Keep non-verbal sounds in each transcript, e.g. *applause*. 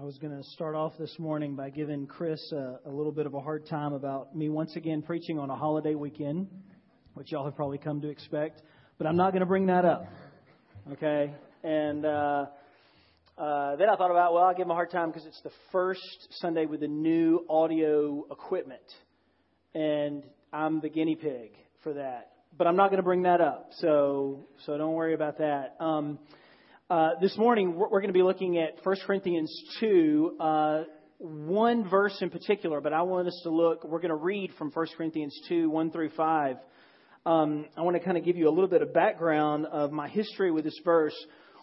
I was going to start off this morning by giving Chris a, a, little bit of a hard time about me once again preaching on a holiday weekend, which y'all have probably come to expect. But I'm not going to bring that up. Okay? And uh, uh, then I thought about, well, I'll give him a hard time because it's the first Sunday with the new audio equipment. And I'm the guinea pig for that. But I'm not going to bring that up. So, so don't worry about that. Um, uh, this morning, we're, we're, going to be looking at 1 Corinthians 2, uh, one verse in particular, but I want us to look, we're going to read from 1 Corinthians 2, 1 through 5. Um, I want to kind of give you a little bit of background of my history with this verse.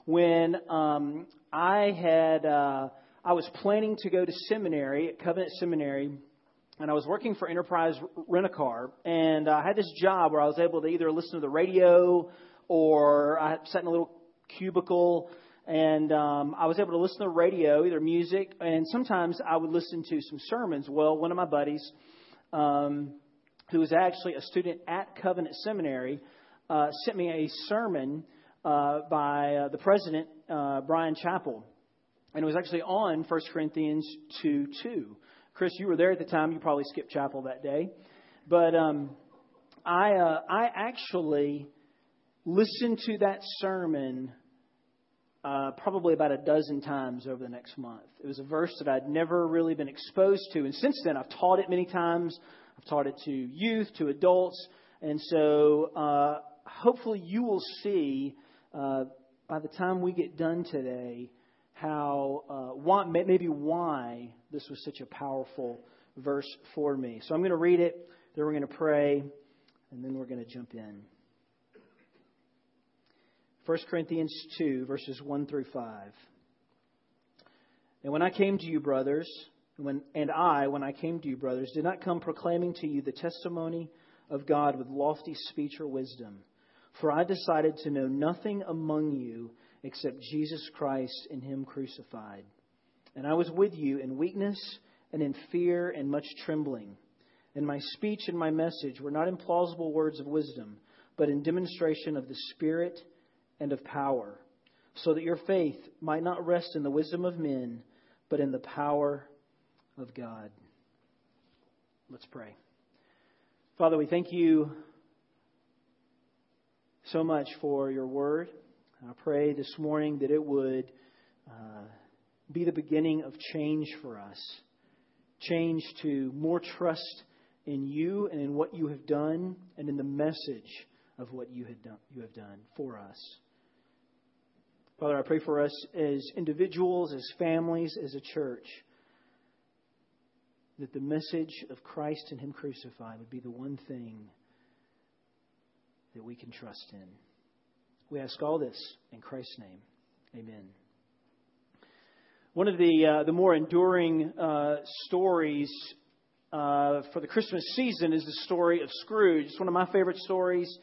When um, I had, uh, I was planning to go to seminary at Covenant Seminary, and I was working for Enterprise Rent a Car, and I had this job where I was able to either listen to the radio or I sat in a little cubicle, and um, I was able to listen to radio, either music, and sometimes I would listen to some sermons. Well, one of my buddies, um, who was actually a student at Covenant Seminary, uh, sent me a sermon uh, by uh, the president, uh, Bryan Chapell. And it was actually on 1 Corinthians 2 2. Chris, you were there at the time. You probably skipped chapel that day. But um, I, uh, I actually listened to that sermon uh, probably about a dozen times over the next month. It was a verse that I'd never really been exposed to. And since then, I've taught it many times. I've taught it to youth, to adults. And so uh, hopefully you will see uh, by the time we get done today how, uh, why, maybe why this was such a powerful verse for me. So I'm going to read it, then we're going to pray, and then we're going to jump in. 1 Corinthians 2, verses 1 through 5. And when I came to you, brothers, when, and I, when I came to you, brothers, did not come proclaiming to you the testimony of God with lofty speech or wisdom. For I decided to know nothing among you except Jesus Christ and Him crucified. And I was with you in weakness and in fear and much trembling. And my speech and my message were not in plausible words of wisdom, but in demonstration of the Spirit and of power, so that your faith might not rest in the wisdom of men, but in the power of God. Let's pray. Father, we thank you so much for your word. I pray this morning that it would uh, be the beginning of change for us. Change to more trust in you and in what you have done and in the message of what you, had done, you have done for us. Father, I pray for us as individuals, as families, as a church, that the message of Christ and Him crucified would be the one thing that we can trust in. We ask all this in Christ's name. Amen. One of the, uh, the more enduring uh, stories uh, for the Christmas season is the story of Scrooge. It's one of my favorite stories.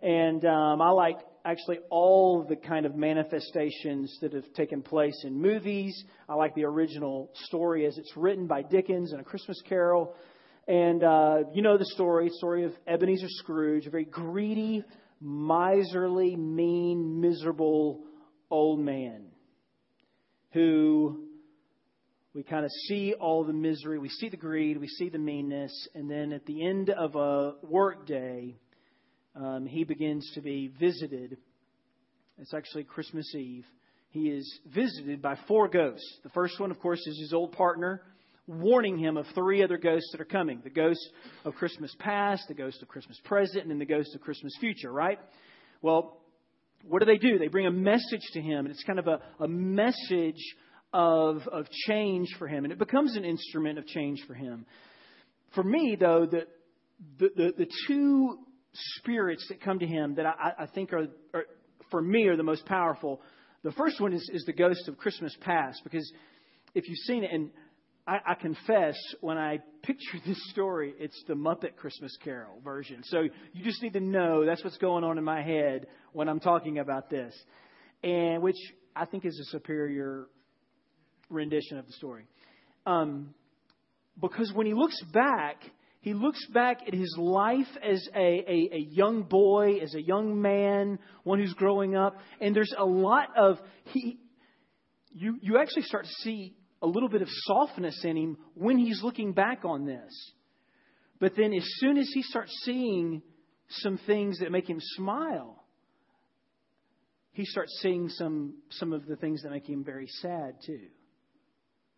And um, I like actually all the kind of manifestations that have taken place in movies. I like the original story as it's written by Dickens in A Christmas Carol. And uh, you know the story, story of Ebenezer Scrooge, a very greedy, miserly, mean, miserable old man who we kind of see all the misery, we see the greed, we see the meanness, and then at the end of a work day, um, he begins to be visited. It's actually Christmas Eve. He is visited by four ghosts. The first one, of course, is his old partner, warning him of three other ghosts that are coming the ghost of Christmas past, the ghost of Christmas present, and then the ghost of Christmas future, right? Well, what do they do? They bring a message to him, and it's kind of a, a message of, of change for him, and it becomes an instrument of change for him. For me, though, the, the, the, the two spirits that come to him that I, I think are, are, for me, are the most powerful. The first one is, is the ghost of Christmas past, because if you've seen it, and I, I confess, when I picture *laughs* this story, it's the Muppet Christmas Carol version. So you just need to know that's what's going on in my head when I'm talking about this, and which I think is a superior rendition of the story. Um, because when he looks back, he looks back at his life as a, a, a, young boy, as a young man, one who's growing up, and there's a lot of he. You you actually start to see a little bit of softness in him when he's looking back on this. But then, as soon as he starts seeing some things that make him smile, he starts seeing some, some of the things that make him very sad too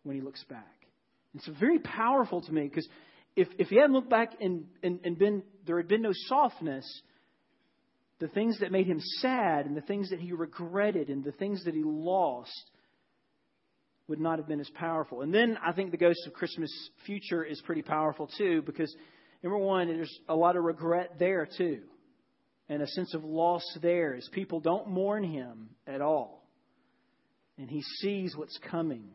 when he looks back. It's very powerful to me because if, if he hadn't looked back and, and, and been, there had been no softness, the things that made him sad and the things that he regretted and the things that he lost would not have been as powerful. And then I think the Ghost of Christmas Future is pretty powerful too because, number one, there's a lot of regret there too and a sense of loss there as people don't mourn him at all. And he sees what's coming.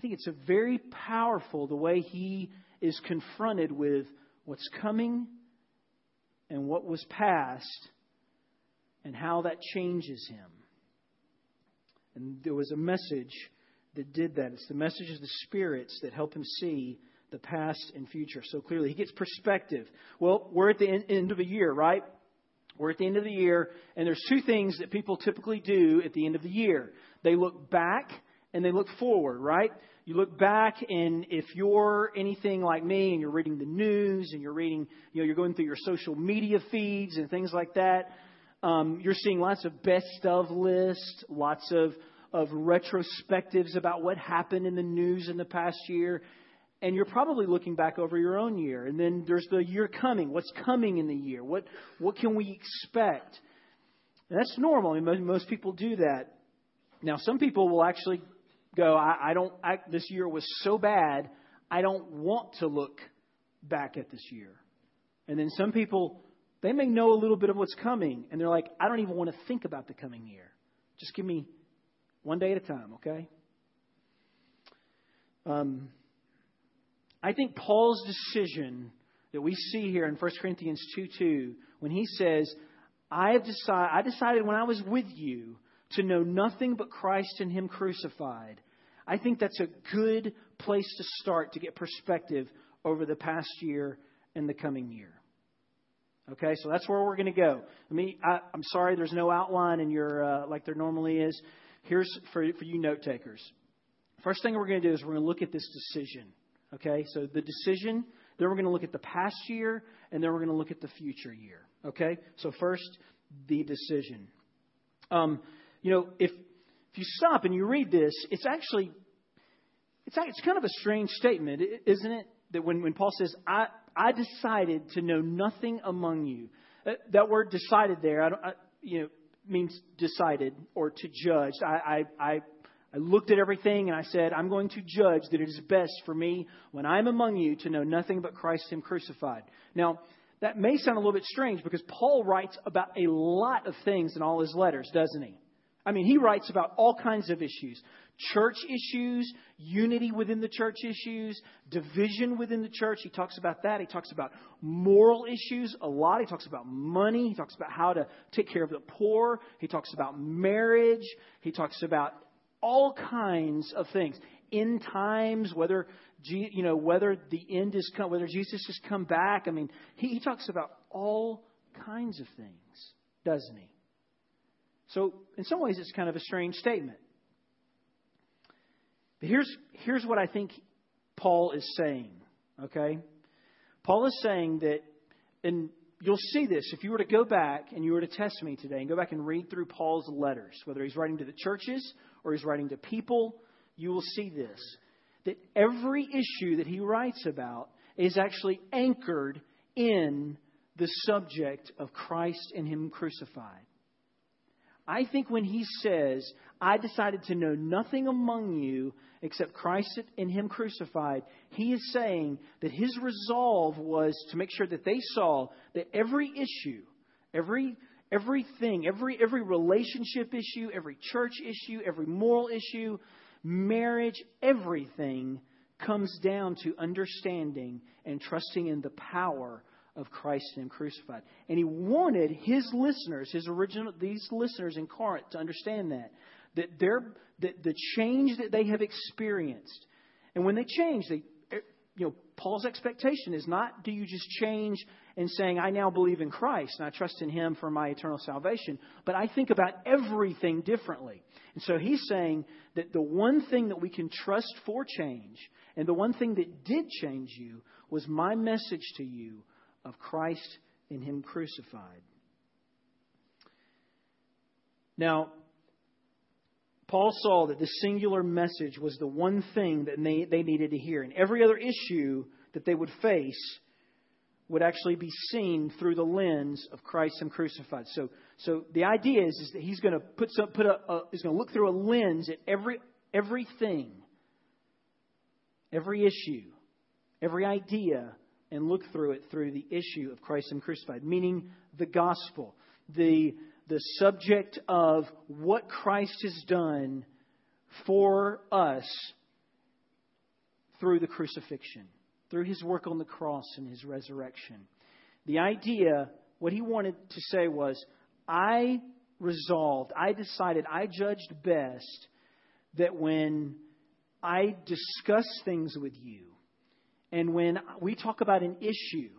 I think it's a very powerful the way he is confronted with what's coming and what was past and how that changes him. And there was a message that did that. It's the message of the spirits that help him see the past and future so clearly. He gets perspective. Well, we're at the end of a year, right? We're at the end of the year, and there's two things that people typically do at the end of the year. They look back and they look forward, right? You look back, and if you're anything like me and you're reading the news and you're reading, you know, you're going through your social media feeds and things like that, um, you're seeing lots of best of lists, lots of, of retrospectives about what happened in the news in the past year. And you're probably looking back over your own year. And then there's the year coming. What's coming in the year? What, what can we expect? And that's normal. I mean, most, most people do that. Now, some people will actually go, I, I don't, I, this year was so bad, I don't want to look back at this year. And then some people, they may know a little bit of what's coming, and they're like, I don't even want to think about the coming year. Just give me one day at a time, okay? Um, I think Paul's decision that we see here in 1 Corinthians 2 2, when he says, I have decided, I decided when I was with you to know nothing but Christ and Him crucified. I think that's a good place to start to get perspective over the past year and the coming year. Okay, so that's where we're going to go. I mean, I, am sorry, there's no outline in your uh, like there normally is. Here's for for you note takers. First thing we're going to do is we're going to look at this decision. Okay, so the decision. Then we're going to look at the past year, and then we're going to look at the future year. Okay, so first the decision. Um, you know, if if you stop and you read this, it's actually it's it's kind of a strange statement, isn't it? That when, when Paul says, I, I decided to know nothing among you. That, that word decided there, I, don't, I, you know, means decided or to judge. I, I, I, I looked at everything and I said, I'm going to judge that it is best for me when I'm among you to know nothing but Christ Him crucified. Now, that may sound a little bit strange because Paul writes about a lot of things in all his letters, doesn't he? I mean, he writes about all kinds of issues church issues, unity within the church issues, division within the church. He talks about that. He talks about moral issues a lot. He talks about money. He talks about how to take care of the poor. He talks about marriage. He talks about all kinds of things. In times, whether you know whether the end is come, whether Jesus has come back. I mean, he, he talks about all kinds of things, doesn't he? So, in some ways, it's kind of a strange statement. But here's, here's what I think Paul is saying, okay? Paul is saying that, and you'll see this if you were to go back and you were to test me today and go back and read through Paul's letters, whether he's writing to the churches or he's writing to people, you will see this. That every issue that he writes about is actually anchored in the subject of Christ and Him crucified. I think when he says, I decided to know nothing among you except Christ and Him crucified, he is saying that his resolve was to make sure that they saw that every issue, every everything, every every relationship issue, every church issue, every moral issue, marriage, everything comes down to understanding and trusting in the power of Christ and Him crucified. And he wanted his listeners, his original, these listeners in Corinth to understand that. That, their, that the change that they have experienced, and when they change, they, eh, you know, Paul's expectation is not do you just change and saying, I now believe in Christ and I trust in Him for my eternal salvation, but I think about everything differently. And so he's saying that the one thing that we can trust for change, and the one thing that did change you, was my message to you of Christ in Him crucified. Now, Paul saw that the singular message was the one thing that they, they needed to hear. And every other issue that they would face would actually be seen through the lens of Christ and crucified. So, so the idea is, is that he's going to put some, put a, a he's going to look through a lens at every everything, every issue, every idea, and look through it through the issue of Christ and crucified, meaning the gospel, the the subject of what Christ has done for us through the crucifixion, through his work on the cross and his resurrection. The idea, what he wanted to say was, I resolved, I decided, I judged best that when I discuss things with you and when we talk about an issue,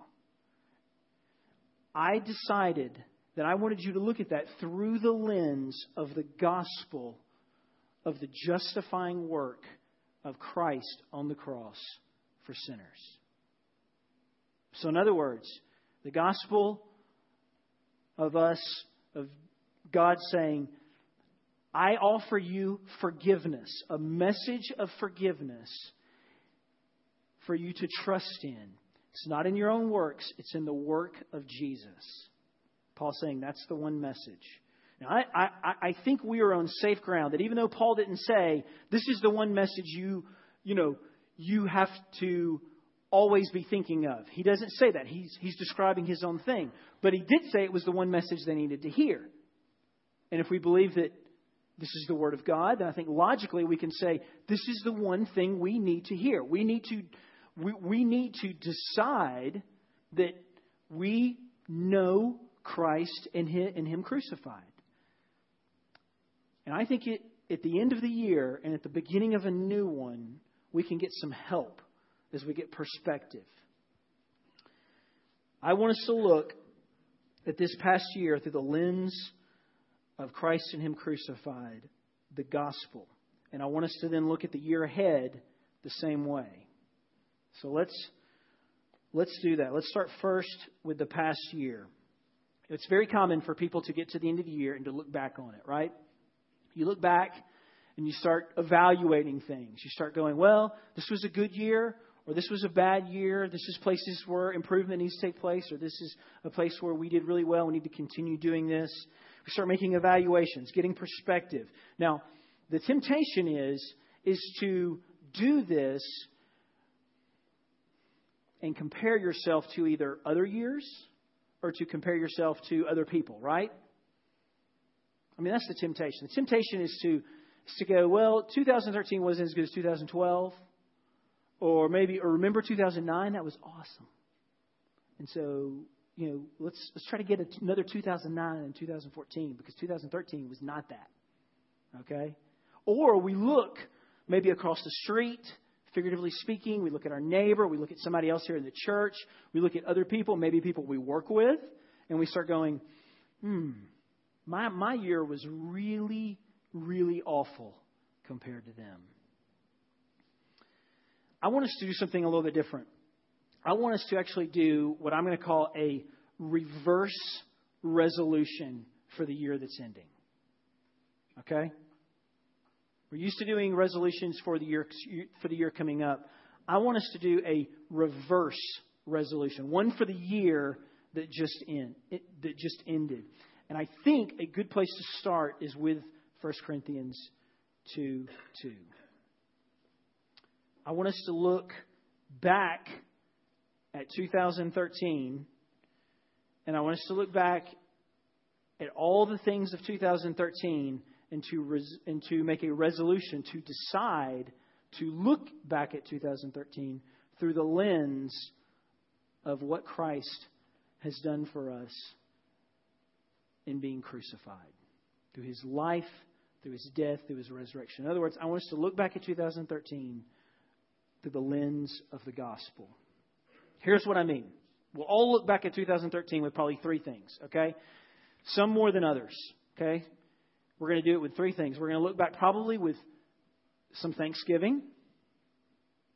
I decided that I wanted you to look at that through the lens of the gospel of the justifying work of Christ on the cross for sinners. So, in other words, the gospel of us, of God saying, I offer you forgiveness, a message of forgiveness for you to trust in. It's not in your own works, it's in the work of Jesus. Paul saying that's the one message. Now, I, I, I think we are on safe ground that even though Paul didn't say this is the one message you, you know, you have to always be thinking of. He doesn't say that. He's, he's describing his own thing. But he did say it was the one message they needed to hear. And if we believe that this is the Word of God, then I think logically we can say this is the one thing we need to hear. We need to, we, we need to decide that we know Christ and Him crucified. And I think it, at the end of the year and at the beginning of a new one, we can get some help as we get perspective. I want us to look at this past year through the lens of Christ and Him crucified, the gospel. And I want us to then look at the year ahead the same way. So let's let's do that. Let's start first with the past year. It's very common for people to get to the end of the year and to look back on it, right? You look back and you start evaluating things. You start going, well, this was a good year, or this was a bad year. This is places where improvement needs to take place, or this is a place where we did really well. We need to continue doing this. We start making evaluations, getting perspective. Now, the temptation is is to do this and compare yourself to either other years or to compare yourself to other people, right? I mean, that's the temptation. The temptation is to, is to go, well, 2013 wasn't as good as 2012. Or maybe, or remember 2009? That was awesome. And so, you know, let's, let's try to get another 2009 and 2014 because 2013 was not that. Okay? Or we look maybe across the street figuratively speaking. We look at our neighbor. We look at somebody else here in the church. We look at other people, maybe people we work with, and we start going, hmm, my, my year was really, really awful compared to them. I want us to do something a little bit different. I want us to actually do what I'm going to call a reverse resolution for the year that's ending. Okay? We're used to doing resolutions for the year for the year coming up. I want us to do a reverse resolution, one for the year that just end, that just ended. And I think a good place to start is with 1 Corinthians 2 2. I want us to look back at 2013, and I want us to look back at all the things of 2013 and to, res- and to make a resolution to decide to look back at 2013 through the lens of what Christ has done for us in being crucified through his life, through his death, through his resurrection. In other words, I want us to look back at 2013 through the lens of the gospel. Here's what I mean. we'll all look back at 2013 with probably three things, okay? Some more than others, okay? We're going to do it with three things. We're going to look back probably with some thanksgiving,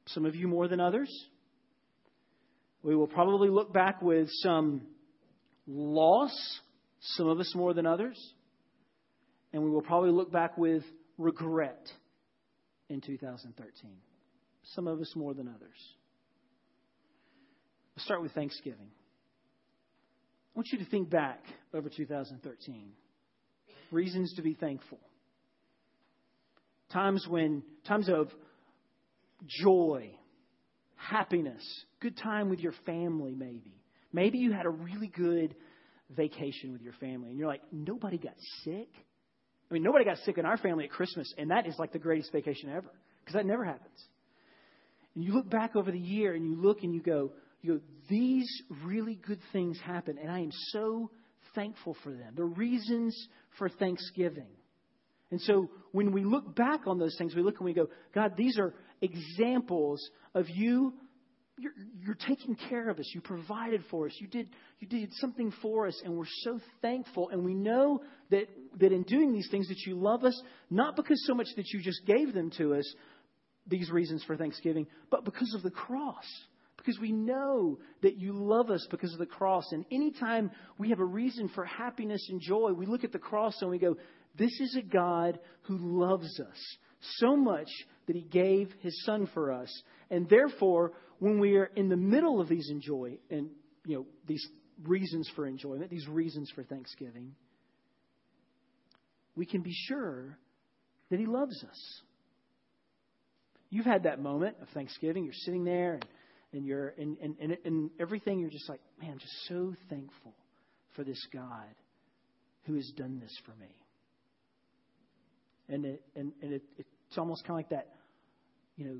some of you more than others. We will probably look back with some loss, some of us more than others. And we will probably look back with regret in 2013, some of us more than others. Let's start with Thanksgiving. I want you to think back over 2013. Reasons to be thankful. Times when, times of joy, happiness, good time with your family, maybe. Maybe you had a really good vacation with your family and you're like, nobody got sick. I mean, nobody got sick in our family at Christmas, and that is like the greatest vacation ever because that never happens. And you look back over the year and you look and you go, you go, these really good things happen, and I am so thankful for them. The reasons for Thanksgiving. And so when we look back on those things, we look and we go, God, these are examples of you. You're, you're, taking care of us. You provided for us. You did, you did something for us, and we're so thankful. And we know that, that in doing these things that you love us, not because so much that you just gave them to us, these reasons for Thanksgiving, but because of the cross because we know that you love us because of the cross. And anytime we have a reason for happiness and joy, we look at the cross and we go, This is a God who loves us so much that he gave his son for us. And therefore, when we are in the middle of these enjoy and you know these reasons for enjoyment, these reasons for thanksgiving, we can be sure that he loves us. You've had that moment of Thanksgiving. You're sitting there and and you're and, and, and, and everything you're just like, man, I'm just so thankful for this God who has done this for me. And it and, and it, it's almost kind of like that, you know,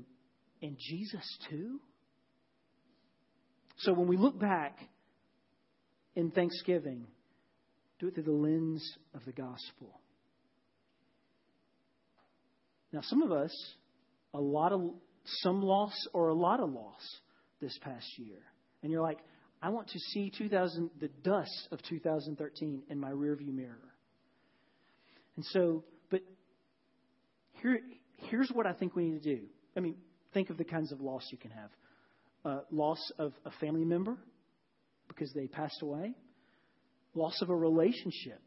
and Jesus too. So when we look back in Thanksgiving, do it through the lens of the gospel. Now, some of us, a lot of some loss or a lot of loss this past year. And you're like, I want to see 2000, the dust of 2013 in my rearview mirror. And so, but here, here's what I think we need to do. I mean, think of the kinds of loss you can have uh, loss of a family member because they passed away, loss of a relationship,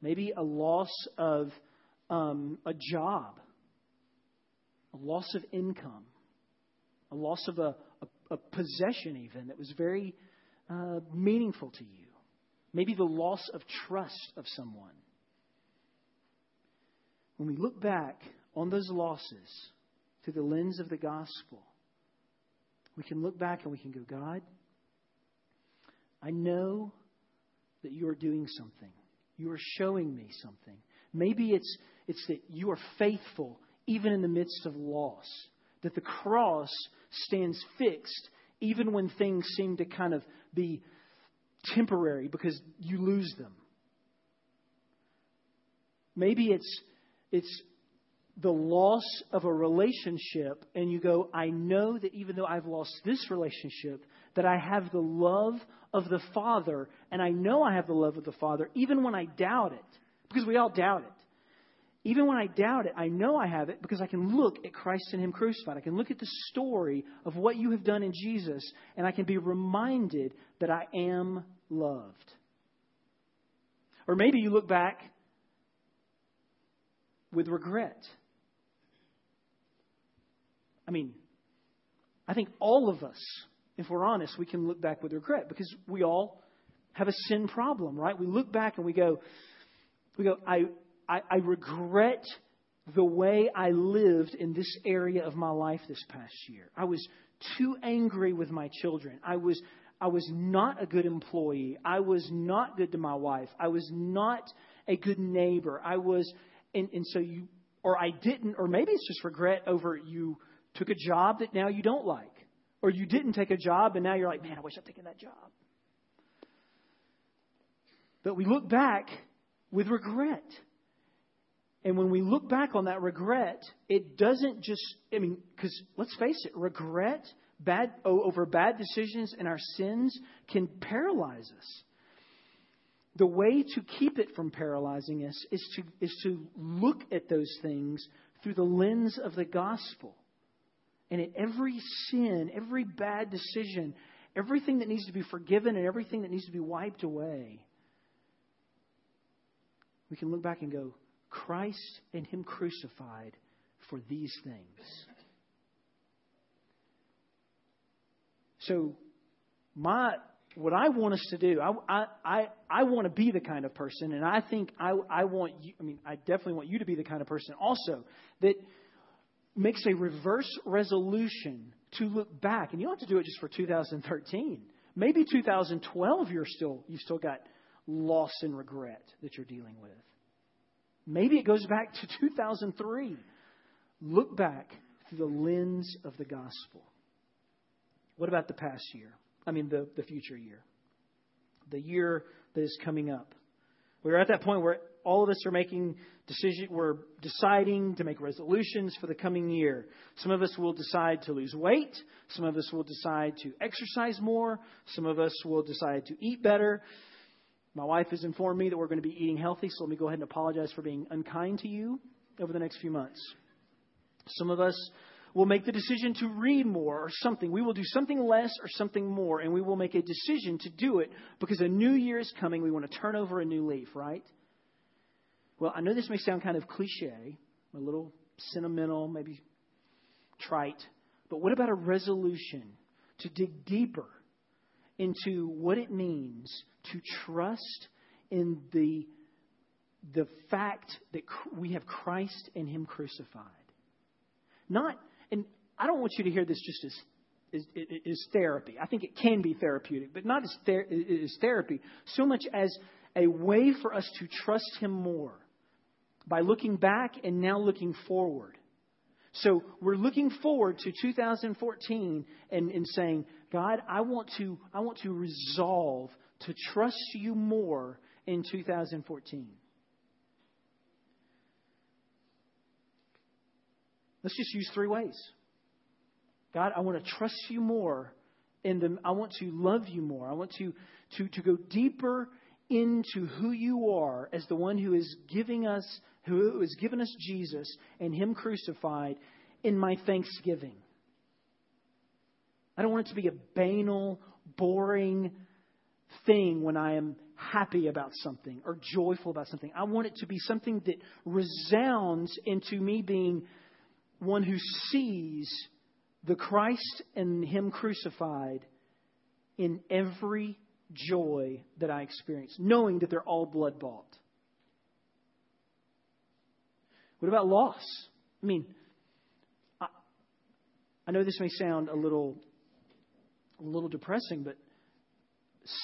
maybe a loss of um, a job, a loss of income a loss of a, a, a possession, even that was very uh, meaningful to you. Maybe the loss of trust of someone. When we look back on those losses through the lens of the gospel, we can look back and we can go, God, I know that you are doing something. You are showing me something. Maybe it's, it's that you are faithful even in the midst of loss that the cross stands fixed even when things seem to kind of be temporary because you lose them. Maybe it's it's the loss of a relationship and you go, I know that even though I've lost this relationship, that I have the love of the Father, and I know I have the love of the Father, even when I doubt it, because we all doubt it. Even when I doubt it, I know I have it because I can look at Christ and Him crucified. I can look at the story of what you have done in Jesus, and I can be reminded that I am loved. Or maybe you look back with regret. I mean, I think all of us, if we're honest, we can look back with regret because we all have a sin problem, right? We look back and we go, we go, I, I, I regret the way I lived in this area of my life this past year. I was too angry with my children. I was I was not a good employee. I was not good to my wife. I was not a good neighbor. I was and, and so you or I didn't or maybe it's just regret over you took a job that now you don't like. Or you didn't take a job and now you're like, man, I wish I'd taken that job. But we look back with regret. And when we look back on that regret, it doesn't just, I mean, because let's face it, regret bad, over bad decisions and our sins can paralyze us. The way to keep it from paralyzing us is to, is to look at those things through the lens of the gospel. And at every sin, every bad decision, everything that needs to be forgiven and everything that needs to be wiped away, we can look back and go, Christ and Him crucified for these things. So, my what I want us to do, I, I, I, want to be the kind of person, and I think I, I want you, I mean, I definitely want you to be the kind of person also that makes a reverse resolution to look back. And you don't have to do it just for 2013. Maybe 2012 you're still, you've still got loss and regret that you're dealing with. Maybe it goes back to 2003. Look back through the lens of the gospel. What about the past year? I mean, the, the future year. The year that is coming up. We're at that point where all of us are making decisions, we're deciding to make resolutions for the coming year. Some of us will decide to lose weight. Some of us will decide to exercise more. Some of us will decide to eat better. My wife has informed me that we're going to be eating healthy, so let me go ahead and apologize for being unkind to you over the next few months. Some of us will make the decision to read more or something. We will do something less or something more, and we will make a decision to do it because a new year is coming. We want to turn over a new leaf, right? Well, I know this may sound kind of cliche, a little sentimental, maybe trite, but what about a resolution to dig deeper into what it means to trust in the, the fact that we have Christ and Him crucified? Not and I don't want you to hear this just as is, therapy. I think it can be therapeutic, but not as, ther- as therapy so much as a way for us to trust Him more by looking back and now looking forward. So we're looking forward to 2014 and, and saying, God, I want to I want to resolve to trust you more in 2014. Let's just use three ways. God, I want to trust you more. In the, I want to love you more. I want to, to, to go deeper into who you are as the one who is giving us, who has given us Jesus and Him crucified in my thanksgiving. I don't want it to be a banal, boring thing when I am happy about something or joyful about something. I want it to be something that resounds into me being one who sees the Christ and Him crucified in every joy that I experience, knowing that they're all blood bought. What about loss? I mean, I, I know this may sound a little, a little depressing, but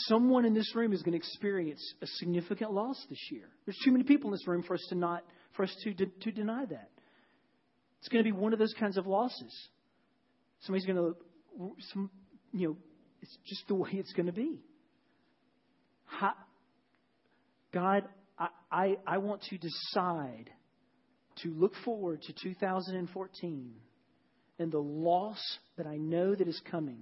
someone in this room is going to experience a significant loss this year. There's too many people in this room for us to not, for us to, to, to deny that. It's going to be one of those kinds of losses. Somebody's going to, some, you know, it's just the way it's going to be. How, God, I, I, I want to decide to look forward to 2014 and the loss that I know that is coming.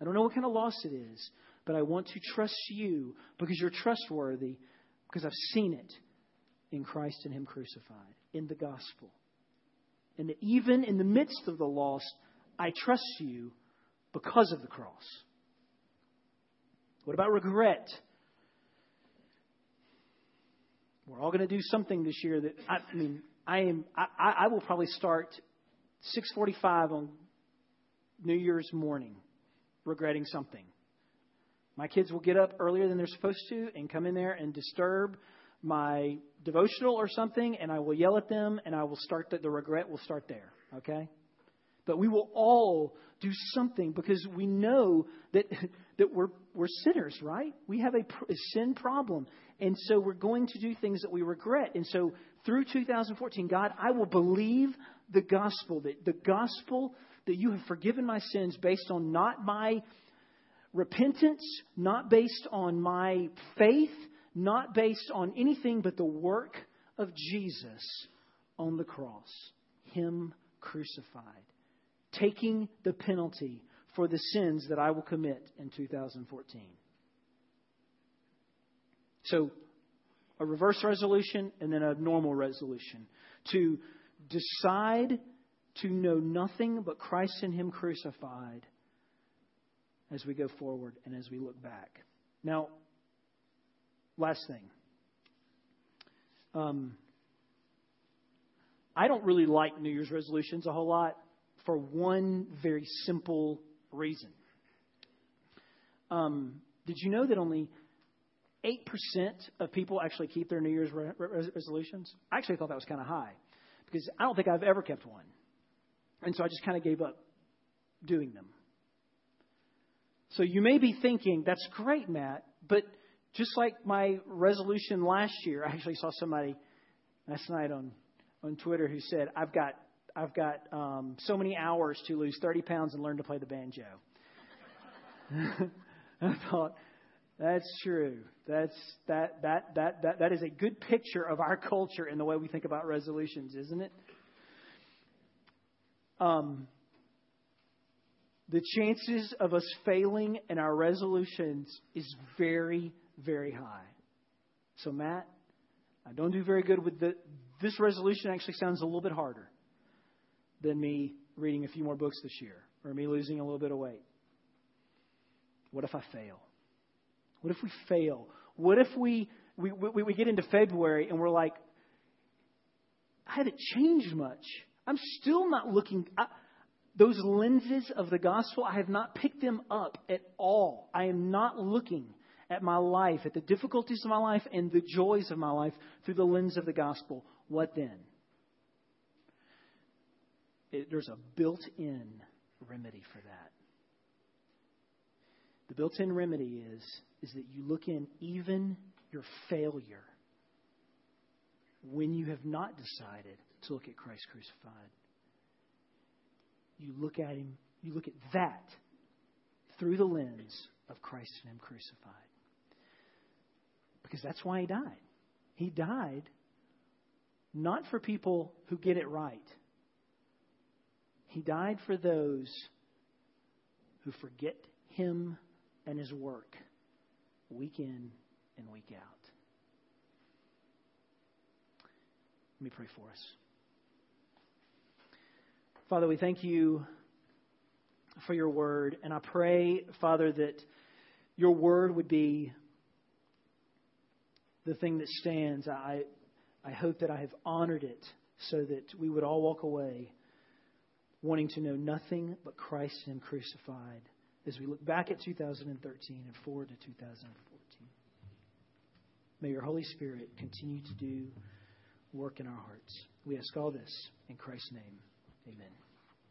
I don't know what kind of loss it is, but I want to trust you because you're trustworthy because I've seen it in Christ and Him crucified, in the gospel. And that even in the midst of the loss, I trust you because of the cross. What about regret? We're all going to do something this year that I, I mean, I am. I, I will probably start 6:45 on New Year's morning, regretting something. My kids will get up earlier than they're supposed to and come in there and disturb my devotional or something, and I will yell at them, and I will start the, the regret will start there. Okay? But we will all do something because we know that *laughs* that we're we're sinners, right? We have a, a sin problem, and so we're going to do things that we regret. And so through 2014, God, I will believe the gospel that the gospel that you have forgiven my sins based on not my repentance, not based on my faith, not based on anything but the work of Jesus on the cross, Him crucified, taking the penalty for the sins that I will commit in 2014. So, a reverse resolution and then a normal resolution. To decide to know nothing but Christ and Him crucified as we go forward and as we look back. Now, last thing. Um, I don't really like New Year's resolutions a whole lot for one very simple reason. Um, did you know that only 8% of people actually keep their New Year's re- re- resolutions? I actually thought that was kind of high because I don't think I've ever kept one. And so I just kind of gave up doing them. So you may be thinking, that's great, Matt, but just like my resolution last year, I actually saw somebody last night on, on Twitter who said, I've got, I've got um, so many hours to lose 30 pounds and learn to play the banjo. *laughs* I thought, that's true. That's, that, that, that, that, that is a good picture of our culture and the way we think about resolutions, isn't it? Um, the chances of us failing in our resolutions is very, very high. So, Matt, I don't do very good with the. This resolution actually sounds a little bit harder than me reading a few more books this year or me losing a little bit of weight. What if I fail? What if we fail? What if we, we, we, we get into February and we're like, I haven't changed much. I'm still not looking. I, those lenses of the gospel, I have not picked them up at all. I am not looking at my life, at the difficulties of my life and the joys of my life through the lens of the gospel. What then? It, there's a built in remedy for that. The built in remedy is, is that you look in even your failure when you have not decided to look at Christ crucified you look at him, you look at that through the lens of Christ and Him crucified. Because that's why He died. He died not for people who get it right, He died for those who forget Him and His work week in and week out. Let me pray for us. Father, we thank you for your word. And I pray, Father, that your word would be the thing that stands. I, I hope that I have honored it so that we would all walk away wanting to know nothing but Christ and Him crucified as we look back at 2013 and forward to 2014. May your Holy Spirit continue to do work in our hearts. We ask all this in Christ's name. Amen.